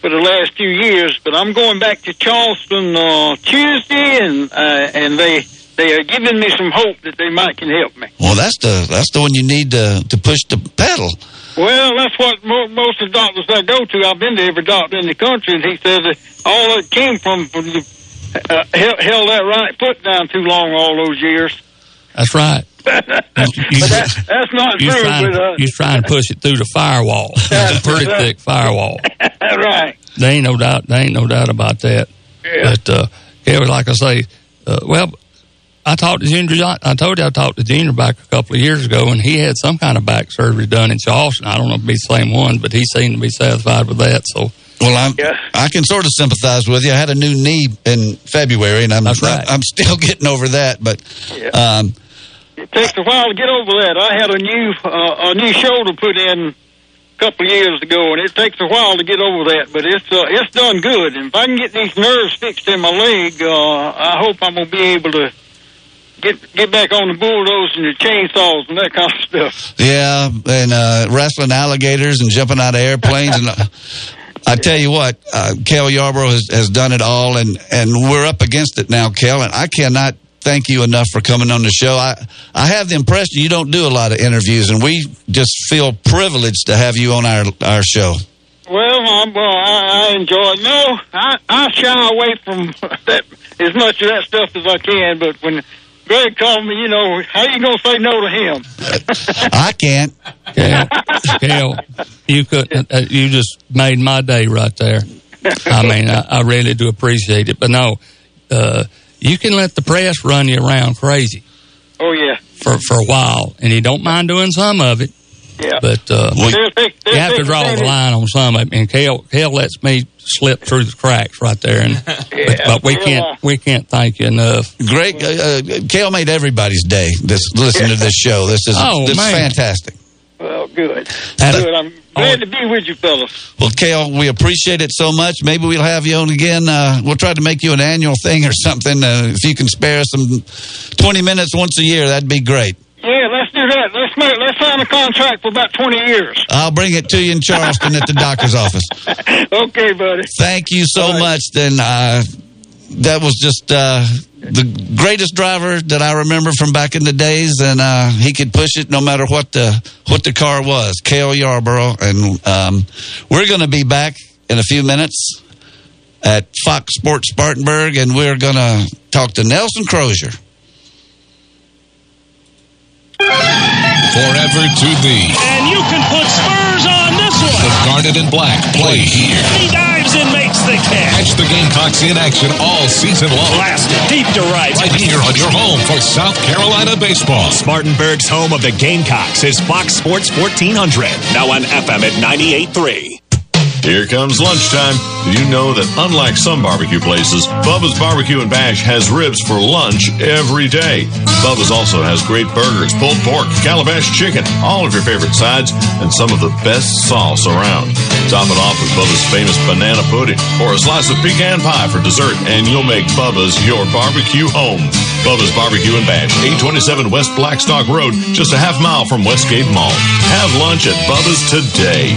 for the last few years. But I'm going back to Charleston uh, Tuesday, and uh, and they they are giving me some hope that they might can help me. Well, that's the that's the one you need to to push the pedal. Well, that's what mo- most of the doctors I go to. I've been to every doctor in the country, and he says that all it came from from you uh, held, held that right foot down too long all those years. That's right. But that, [LAUGHS] that's not You're true. trying, But, uh, you're trying to push it through the firewall. [LAUGHS] It's a pretty thick firewall. [LAUGHS] right. There ain't no doubt. There ain't no doubt about that. Yeah. But uh, yeah, like I say, uh, well, I talked to Junior. John- I told you I talked to Junior back a couple of years ago, and he had some kind of back surgery done in Charleston. I don't know if it's the same one, but he seemed to be satisfied with that. So Well, I'm, I can sort of sympathize with you. I had a new knee in February, and I'm right. I'm still getting over that. But um, It takes a while to get over that. I had a new uh, a new shoulder put in a couple of years ago, and it takes a while to get over that. But it's uh, it's done good. And if I can get these nerves fixed in my leg, uh, I hope I'm gonna be able to get get back on the bulldozers and the chainsaws and that [LAUGHS] kind of stuff. Yeah, and uh, wrestling alligators and jumping out of airplanes. and uh, [LAUGHS] I tell you what, uh, Cale Yarborough has, has done it all, and, and we're up against it now, Cale. And I cannot thank you enough for coming on the show. I I have the impression you don't do a lot of interviews, and we just feel privileged to have you on our our show. Well, um, well, I, I enjoy it. No, I, I shy away from [LAUGHS] that as much of that stuff as I can. But when Greg called me, you know, how you gonna say no to him? [LAUGHS] I can't. Hell, Cale, you could uh, you just made my day right there. I mean, I, I really do appreciate it. But no, uh, you can let the press run you around crazy Oh yeah, for for a while, and you don't mind doing some of it. yeah. But uh, They'll take- they'll you have to draw the line on some of it. And Cale, Cale lets me slip through the cracks right there, and [LAUGHS] but, but we can't we can't thank you enough. Greg, uh, uh, Cale made everybody's day. This listen to this show. This is Oh, this is fantastic. Well, good. That's- good. I'm glad to be with you, fellas. Well, Cale, we appreciate it so much. Maybe we'll have you on again. Uh, we'll try to make you an annual thing or something. Uh, if you can spare some twenty minutes once a year, that'd be great. Yeah, let's do that. Let's make let's sign a contract for about twenty years. I'll bring it to you in Charleston at the doctor's office. [LAUGHS] okay, buddy. Thank you so much. Then uh, that was just uh, the greatest driver that I remember from back in the days, and uh, he could push it no matter what the what the car was. Cale Yarborough, and um, we're going to be back in a few minutes at Fox Sports Spartanburg, and we're going to talk to Nelson Crozier. Forever to be. And you can put spurs on this one. The one. Garnet and Black play here. He dives and makes the catch. Catch the Gamecocks in action all season long. Blasted deep to right. Right here on your home for South Carolina baseball. Spartanburg's home of the Gamecocks is Fox Sports 1400. Now on FM at 98.3. Here comes lunchtime. Do you know that unlike some barbecue places, Bubba's Barbecue and Bash has ribs for lunch every day? Bubba's also has great burgers, pulled pork, calabash chicken, all of your favorite sides, and some of the best sauce around. Top it off with Bubba's famous banana pudding or a slice of pecan pie for dessert, and you'll make Bubba's your barbecue home. Bubba's Barbecue and Bash, 827 West Blackstock Road, just a half mile from Westgate Mall. Have lunch at Bubba's today.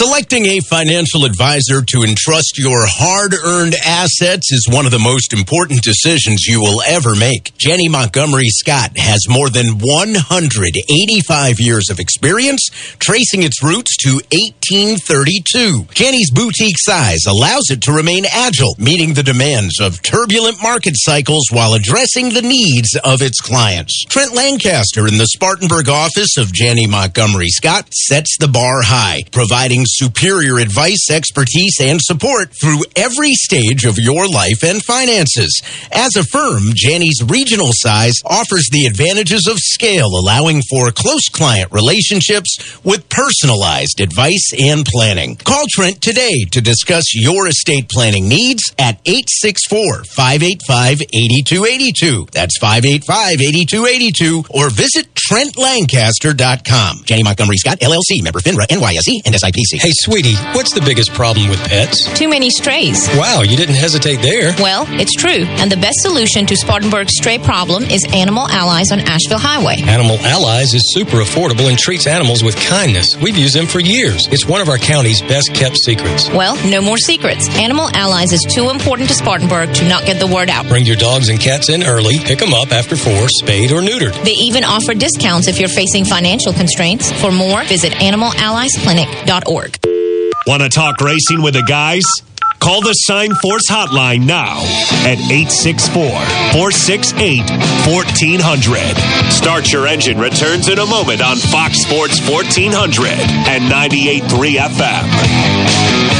Selecting a financial advisor to entrust your hard earned assets is one of the most important decisions you will ever make. Janney Montgomery Scott has more than 185 years of experience, tracing its roots to 1832. Janney's boutique size allows it to remain agile, meeting the demands of turbulent market cycles while addressing the needs of its clients. Trent Lancaster in the Spartanburg office of Janney Montgomery Scott sets the bar high, providing superior advice, expertise, and support through every stage of your life and finances. As a firm, Janney's regional size offers the advantages of scale, allowing for close client relationships with personalized advice and planning. Call Trent today to discuss your estate planning needs at 864 585 8282. That's 585 8282 or visit TrentLancaster.com. Janney Montgomery Scott, LLC, member FINRA, NYSE, and SIPC. Hey, sweetie, what's the biggest problem with pets? Too many strays. Wow, you didn't hesitate there. Well, it's true. And the best solution to Spartanburg's stray problem is Animal Allies on Asheville Highway. Animal Allies is super affordable and treats animals with kindness. We've used them for years. It's one of our county's best kept secrets. Well, no more secrets. Animal Allies is too important to Spartanburg to not get the word out. Bring your dogs and cats in early, pick them up after four, spayed or neutered. They even offer discounts if you're facing financial constraints. For more, visit animalalliesclinic.org. Want to talk racing with the guys? Call the Sign Force hotline now at 864 468 1400. Start Your Engine returns in a moment on Fox Sports 1400 and 98.3 FM.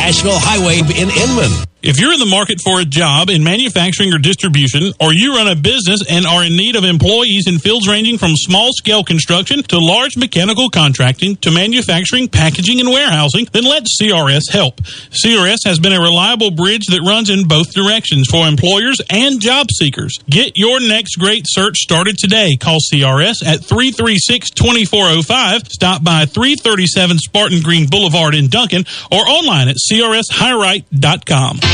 Asheville Highway in Inman. If you're in the market for a job in manufacturing or distribution, or you run a business and are in need of employees in fields ranging from small scale construction to large mechanical contracting to manufacturing, packaging, and warehousing, then let CRS help. CRS has been a reliable bridge that runs in both directions for employers and job seekers. Get your next great search started today. Call CRS at 336 2405. Stop by 337 Spartan Green Boulevard in Duncan or online at crshirewrite.com.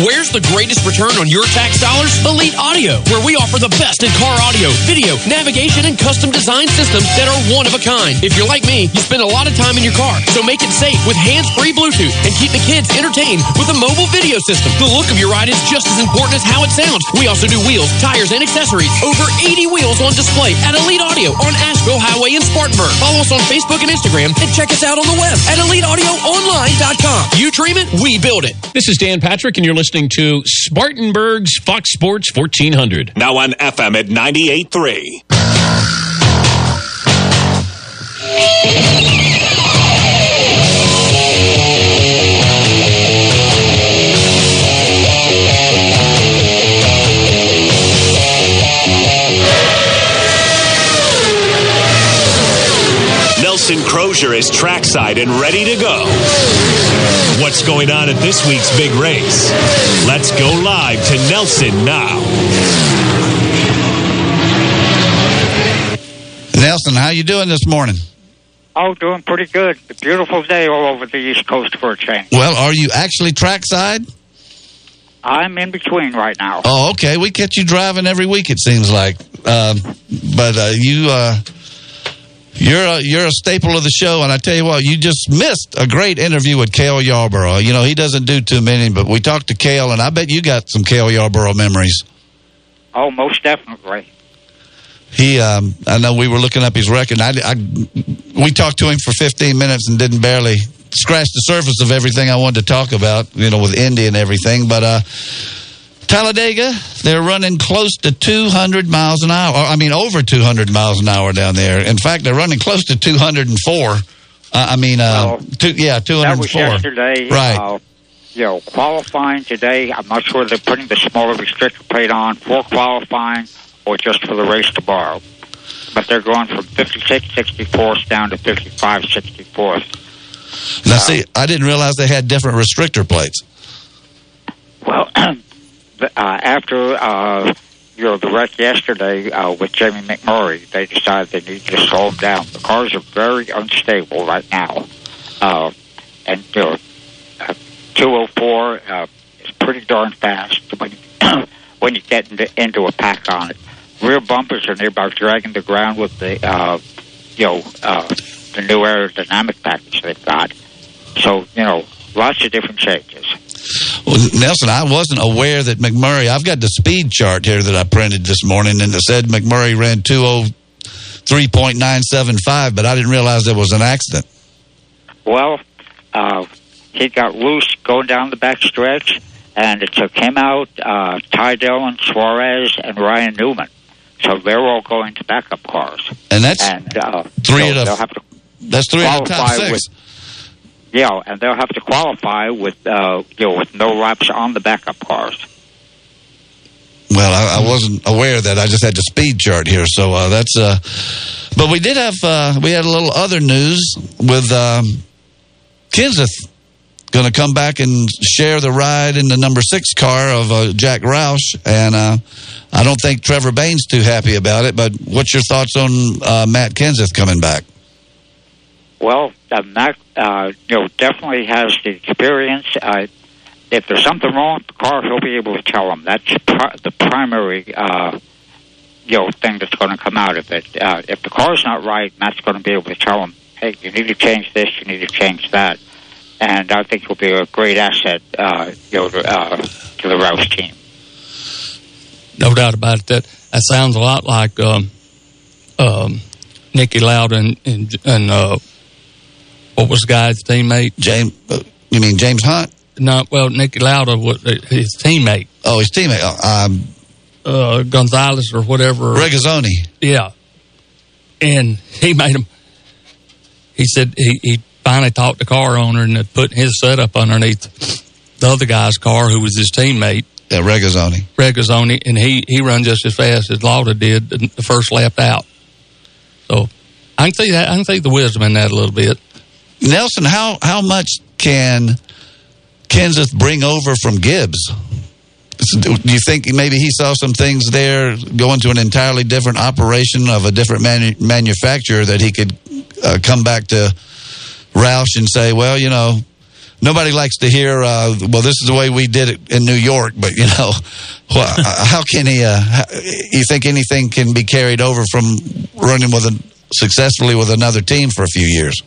Where's the greatest return on your tax dollars? Elite Audio, where we offer the best in car audio, video, navigation, and custom design systems that are one of a kind. If you're like me, you spend a lot of time in your car, so make it safe with hands-free Bluetooth and keep the kids entertained with a mobile video system. The look of your ride is just as important as how it sounds. We also do wheels, tires, and accessories. Over 80 wheels on display at Elite Audio on Asheville Highway in Spartanburg. Follow us on Facebook and Instagram and check us out on the web at EliteAudioOnline.com. You dream it, we build it. This is Dan Patrick, and you're listening to Spartanburg's Fox Sports 1400. Now on FM at 98.3. Nelson Crozier is trackside and ready to go. What's going on at this week's big race? Let's go live to Nelson now. Nelson, how you doing this morning? Oh, doing pretty good. A beautiful day all over the East Coast for a change. Well, are you actually trackside? I'm in between right now. Oh, okay. We catch you driving every week. It seems like, um, but uh, you uh, you're a, you're a staple of the show. And I tell you what, you just missed a great interview with Cale Yarborough. You know, he doesn't do too many, but we talked to Cale, and I bet you got some Cale Yarborough memories. Oh, most definitely. He, um, I know we were looking up his record. I, I, we talked to him for 15 minutes and didn't barely scratch the surface of everything I wanted to talk about, you know, with Indy and everything. But uh, Talladega, they're running close to 200 miles an hour. I mean, over 200 miles an hour down there. In fact, they're running close to 204. Uh, I mean, uh, two, yeah, 204. That was yesterday. Right. Uh, you know, qualifying today, I'm not sure they're putting the smaller restrictor plate on for qualifying or just for the race tomorrow. But they're going from 56 64th down to 55 64th. Now, see, I didn't realize they had different restrictor plates. Well, [CLEARS THROAT] uh, after uh, you know the wreck yesterday uh, with Jamie McMurray, they decided they need to slow them down. The cars are very unstable right now, uh, and you know, uh, 204 uh, is pretty darn fast when [CLEARS THROAT] when you get into, into a pack on it. Rear bumpers are nearby dragging the ground with the uh, you know uh, the new aerodynamic package they've got. So you know, lots of different changes. Well, Nelson, I wasn't aware that McMurray. I've got the speed chart here that I printed this morning, and it said McMurray ran 203.975, but I didn't realize there was an accident. Well, uh, he got loose going down the back stretch, and it took him out, uh, Ty Dillon, Suarez, and Ryan Newman. So they're all going to backup cars. And that's and, uh, three so of the- they'll have to That's three out of the top six. with. Yeah, and they'll have to qualify with uh, you know with no laps on the backup cars. Well, I, I wasn't aware of that. I just had the speed chart here, so uh, that's. Uh, but we did have uh, we had a little other news with um, Kenseth going to come back and share the ride in the number six car of uh, Jack Roush, and uh, I don't think Trevor Bayne's too happy about it. But what's your thoughts on uh, Matt Kenseth coming back? Well, uh, Mac, uh, you know, definitely has the experience. Uh, if there's something wrong with the car, he'll be able to tell them. That's pri- the primary, uh, you know, thing that's going to come out of it. Uh, if the car's not right, Matt's going to be able to tell them, hey, you need to change this, you need to change that. And I think he'll be a great asset, uh, you know, to, uh, to the Roush team. No doubt about it. That that sounds a lot like um, um, Niki Lauda and and, and uh, what was the guy's teammate? James. Uh, you mean James Hunt? No, well, Niki Lauda was uh, his teammate. Oh, his teammate, um, uh, Gonzalez or whatever. Regazzoni. Yeah, and he made him. He said he, he finally talked the car owner and put his setup underneath the other guy's car, who was his teammate. Yeah, Regazzoni. Regazzoni, and he he run just as fast as Lauda did the the first lap out. So I can see that. I can see the wisdom in that a little bit. Nelson, how how much can Kenseth bring over from Gibbs? Do you think maybe he saw some things there going to an entirely different operation of a different manu- manufacturer that he could uh, come back to Roush and say, well, you know, nobody likes to hear, uh, well, this is the way we did it in New York, but you know, [LAUGHS] well, how can he? Uh, how, you think anything can be carried over from running with a successfully with another team for a few years?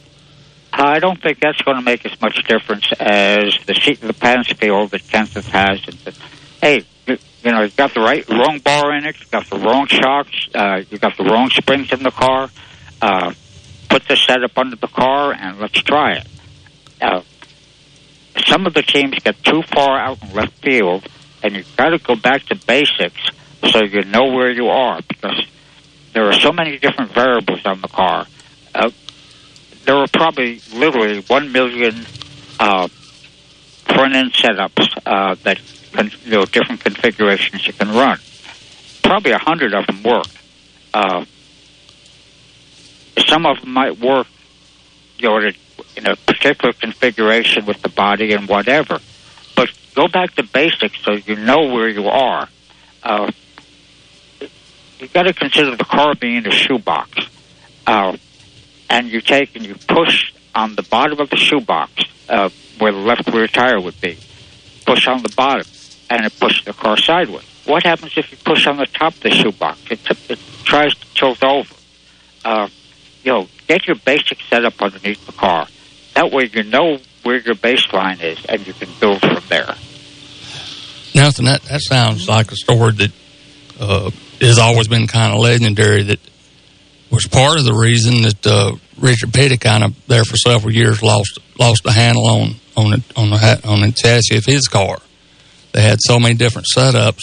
I don't think that's going to make as much difference as the seat of the pants feel that Kenseth has. And the, hey, you, you know, you've got the right wrong bar in it, you've got the wrong shocks, uh, you've got the wrong springs in the car. Uh, put the setup under the car and let's try it. Uh, some of the teams get too far out in left field, and you've got to go back to basics so you know where you are because there are so many different variables on the car. Uh, there are probably literally one million uh, front end setups uh, that can, you know different configurations you can run. Probably a hundred of them work. Uh, some of them might work, you know, in a, in a particular configuration with the body and whatever. But go back to basics so you know where you are. Uh, you got to consider the car being a shoebox. Uh, and you take and you push on the bottom of the shoebox uh, where the left rear tire would be. Push on the bottom, and it pushes the car sideways. What happens if you push on the top of the shoebox? It, it tries to tilt over. Uh, you know, get your basic setup underneath the car. That way, you know where your baseline is, and you can build from there. Nelson, that, that sounds like a story that uh, has always been kind of legendary. That was part of the reason that uh, Richard Petty kind of there for several years lost lost the handle on on the on the on the chassis of his car. They had so many different setups,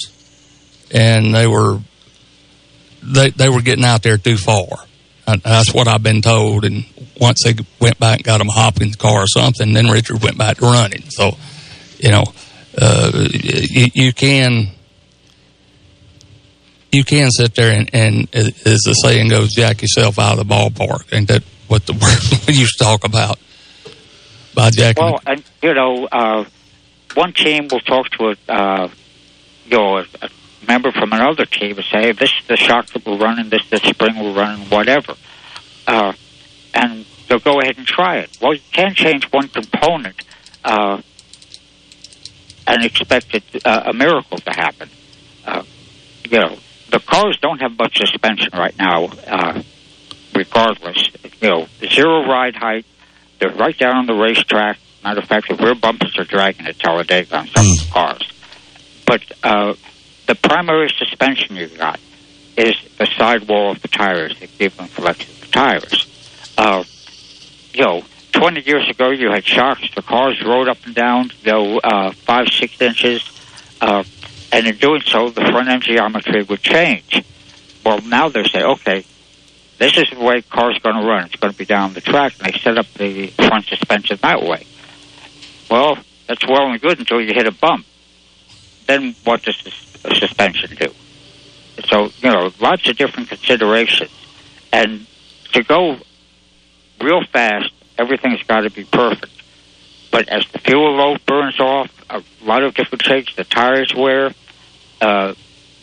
and they were they they were getting out there too far. Uh, That's what I've been told. And once they went back and got him a Hopkins car or something, then Richard went back to running. So, you know, uh, you, you can you can sit there and, and as the saying goes, jack yourself out of the ballpark. And that what the [LAUGHS] word we used to talk about by jacking. Well, and you know, uh, one team will talk to a, uh, you know, a, member from another team and say, "This is the shock that we're running. This is the spring we're running. Whatever," uh, and they'll go ahead and try it. Well, you can't change one component uh, and expect it, uh, a miracle to happen. Uh, you know, the cars don't have much suspension right now. Uh, regardless, you know, zero ride height. They're right down on the racetrack. Matter of fact, the rear bumpers are dragging at Talladega on some of the cars. But uh, the primary suspension you got is the sidewall of the tires that give them flexible tires. Uh, you know, 20 years ago, you had shocks. The cars rode up and down, you know, uh, five, six inches. Uh, and in doing so, the front end geometry would change. Well, now they say, okay, this is the way cars going to run. It's going to be down the track, and they set up the front suspension that way. Well, that's well and good until you hit a bump. Then what does the suspension do? So, you know, lots of different considerations. And to go real fast, everything's got to be perfect. But as the fuel load burns off, a lot of different shakes, the tires wear, uh,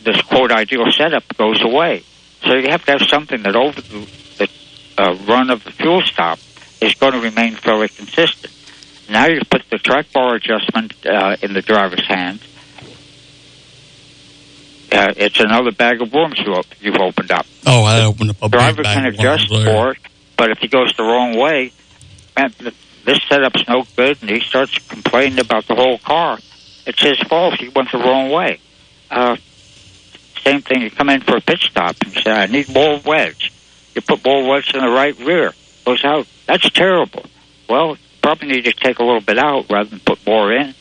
this quote ideal setup goes away. So you have to have something that over the, the uh, run of the fuel stop is going to remain fairly consistent. Now you put the track bar adjustment uh, in the driver's hands. Uh, it's another bag of worms you op- you've opened up. Oh, I opened up a driver can of adjust for it, but if he goes the wrong way, man, this setup's no good, and he starts complaining about the whole car. It's his fault. He went the wrong way. Uh, same thing. You come in for a pit stop and say, "I need more wedge." You put more wedge in the right rear. Goes out. That's terrible. Well, probably need to take a little bit out rather than put more in,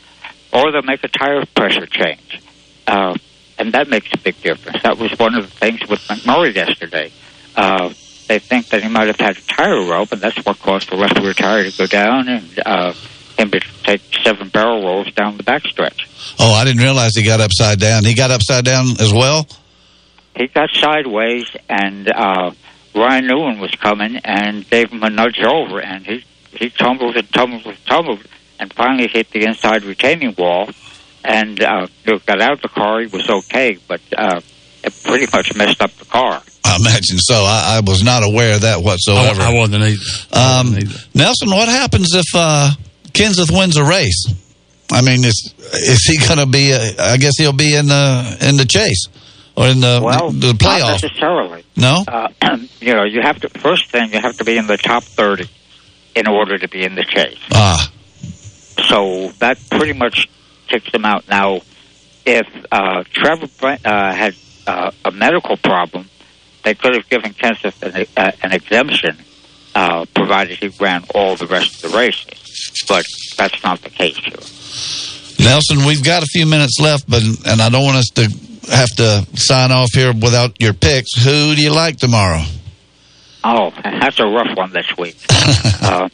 or they'll make a tire pressure change. Uh, and that makes a big difference. That was one of the things with McMurray yesterday. Uh, they think that he might have had a tire rope, and that's what caused the left rear tire to go down and uh, him to take seven barrel rolls down the backstretch. Oh, I didn't realize he got upside down. He got upside down as well. He got sideways, and uh, Ryan Newman was coming and gave him a nudge over, and he he tumbled and tumbled and tumbled, and finally hit the inside retaining wall, and uh, got out of the car. He was okay, but uh, it pretty much messed up the car. I imagine so. I, I was not aware of that whatsoever. I, I wasn't either. Um, Nelson, what happens if uh, Kenseth wins a race? I mean, is is he going to be? uh, I guess he'll be in the in the chase or in the Well, the not playoff. necessarily. No. Uh, [CLEARS THROAT] you know, you have to first thing you have to be in the top thirty in order to be in the chase. Ah, So that pretty much kicks them out. Now, if uh, Trevor Brent, uh, had uh, a medical problem, they could have given Kenseth an, uh, an exemption, uh, provided he ran all the rest of the races. But that's not the case here. Nelson, we've got a few minutes left, but and I don't want us to have to sign off here without your picks. Who do you like tomorrow? Oh, that's a rough one this week. [LAUGHS] uh,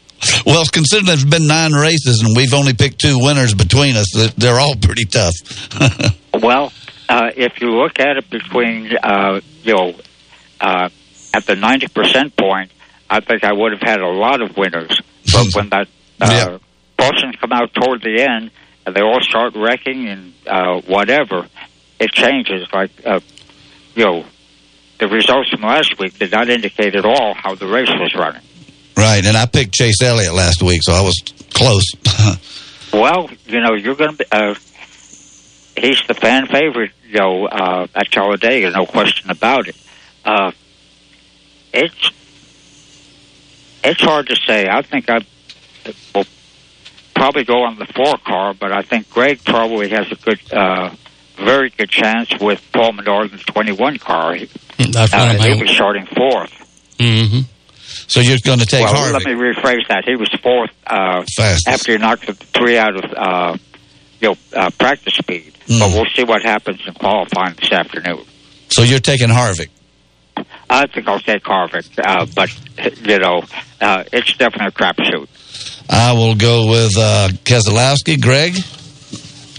Well, considering there's been nine races and we've only picked two winners between us, they're- all pretty tough. [LAUGHS] Well, uh, if you look at it between, uh, you know, uh, at the 90% point, I think I would have had a lot of winners. But [LAUGHS] when that uh, portions come out toward the end and they all start wrecking and uh, whatever, it changes. Like, uh, you know, the results from last week did not indicate at all how the race was running. right, and I picked Chase Elliott last week, so I was close. [LAUGHS] Well, you know, you're going to be. Uh, he's the fan favorite, you know, uh, at Talladega, no question about it. Uh, it's it's hard to say. I think I will probably go on the four car, but I think Greg probably has a good, uh, very good chance with Paul Menard's 21 car. He, That's uh, man. be starting fourth. Mm-hmm. So you're going to take well, Harvick. let me rephrase that. He was fourth uh, Fastest. after he knocked the three out of uh, you know uh, practice speed. Mm. But we'll see what happens in qualifying this afternoon. So you're taking Harvick. I think I'll take Harvick, uh, but you know uh, it's definitely a crapshoot. I will go with uh, Keselowski. Greg?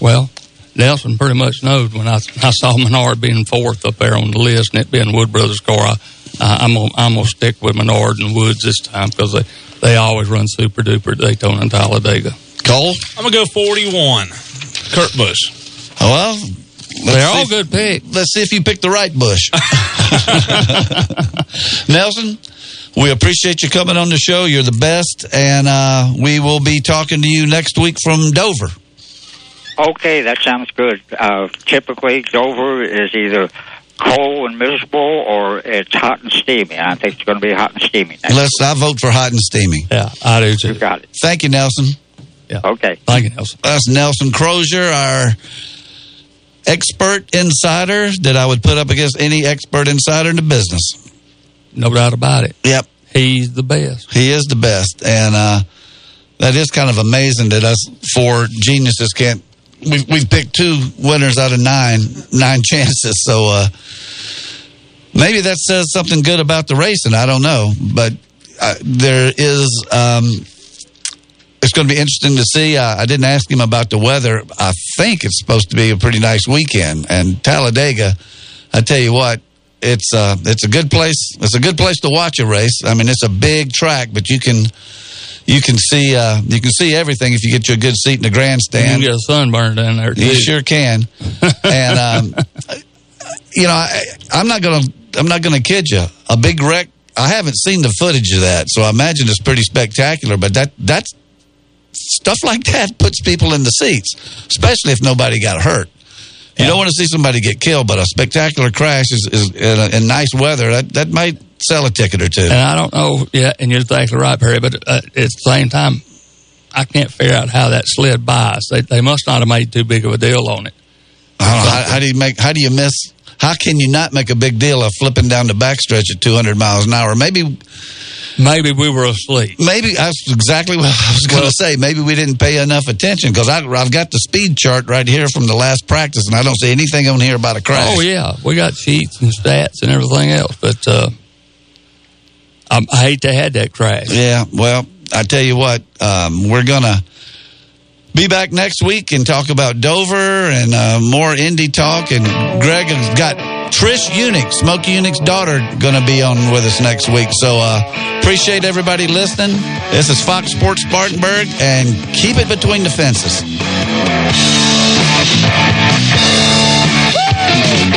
Well, Nelson pretty much knows when I, I saw Menard being fourth up there on the list and it being Wood Brothers' car, I, I, I'm gonna, I'm gonna stick with Menard and Woods this time because they, they always run super duper at Daytona and Talladega. Cole? I'm going to go 41. Kurt Busch. Oh, well, They're all see good picks. Let's see if you pick the right Busch. [LAUGHS] [LAUGHS] Nelson, we appreciate you coming on the show. You're the best, and uh, we will be talking to you next week from Dover. Okay, that sounds good. Uh, typically, Dover is either cold and miserable or it's hot and steamy. I think it's going to be hot and steamy next. Let's. I vote for hot and steamy. Yeah, I do too. You got it. Thank you, Nelson. Yeah. Okay. Thank you, Nelson. That's Nelson Crozier, our expert insider that I would put up against any expert insider in the business. No doubt about it. Yep. He's the best. He is the best. And uh, that is kind of amazing that us four geniuses can't. We've, we've picked two winners out of nine, nine [LAUGHS] chances. So uh, maybe that says something good about the racing. I don't know. But uh, there is. Um, it's going to be interesting to see. Uh, I didn't ask him about the weather. I think it's supposed to be a pretty nice weekend. And Talladega, I tell you what, it's uh, it's a good place. It's a good place to watch a race. I mean, it's a big track, but you can you can see uh, you can see everything if you get you a good seat in the grandstand. You can get a sunburn down there too. You sure can. and [LAUGHS] um, you know, I, I'm not gonna I'm not gonna kid you. A big wreck. I haven't seen the footage of that, so I imagine it's pretty spectacular. But that that's stuff like that puts people in the seats, especially if nobody got hurt. You don't want to see somebody get killed, but a spectacular crash is, is in, a, in nice weather that that might sell a ticket or two. And I don't know, yeah, and you're exactly right, Perry, but uh, at the same time, I can't figure out how that slid by us. They, they must not have made too big of a deal on it. Know, how, how do you make? How do you miss? How can you not make a big deal of flipping down the backstretch at 200 miles an hour? Maybe, Maybe we were asleep. maybe that's exactly what I was going to say. Maybe we didn't pay enough attention because I've got the speed chart right here from the last practice, and I don't see anything on here about a crash. Oh yeah, we got sheets and stats and everything else, but uh, I, I hate to had that crash. Yeah, well, I tell you what, um, we're gonna be back next week and talk about Dover and uh, more Indy talk. And Greg has got Trish Yunick, Smokey Yunick's daughter, going to be on with us next week. So uh, appreciate everybody listening. This is Fox Sports Spartanburg, and keep it between the fences. You've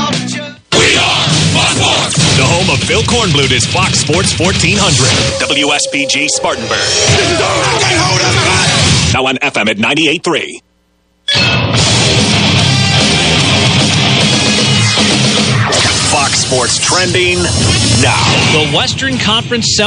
Of Phil Kornblut is Fox Sports 1400, WSBG Spartanburg. Now on FM at 98.3. Fox Sports trending now. The Western Conference